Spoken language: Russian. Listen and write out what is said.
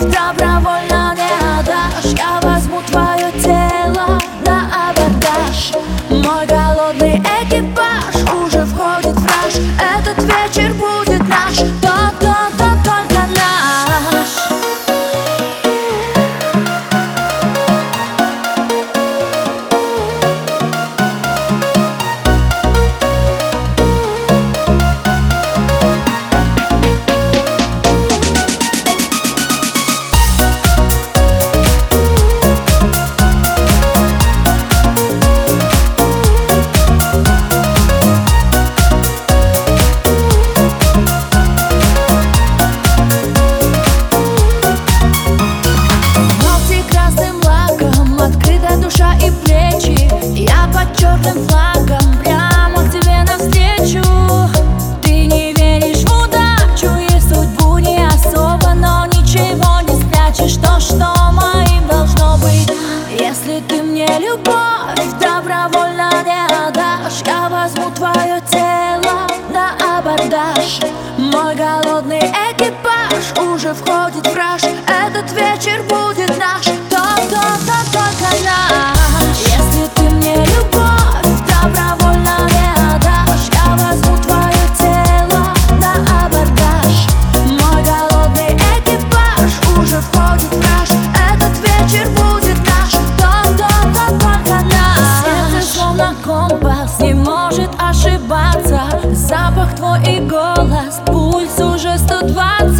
добровольно черным флагом, прямо к тебе навстречу. Ты не веришь в удачу и судьбу не особо Но ничего не спрячешь, то, что моим должно быть. Если ты мне любовь добровольно не Я возьму твое тело на абордаж. Мой голодный экипаж уже входит в раж. Этот вечер будет вечер будет наш Свет словно компас, не может ошибаться. Запах твой и голос, пульс уже 120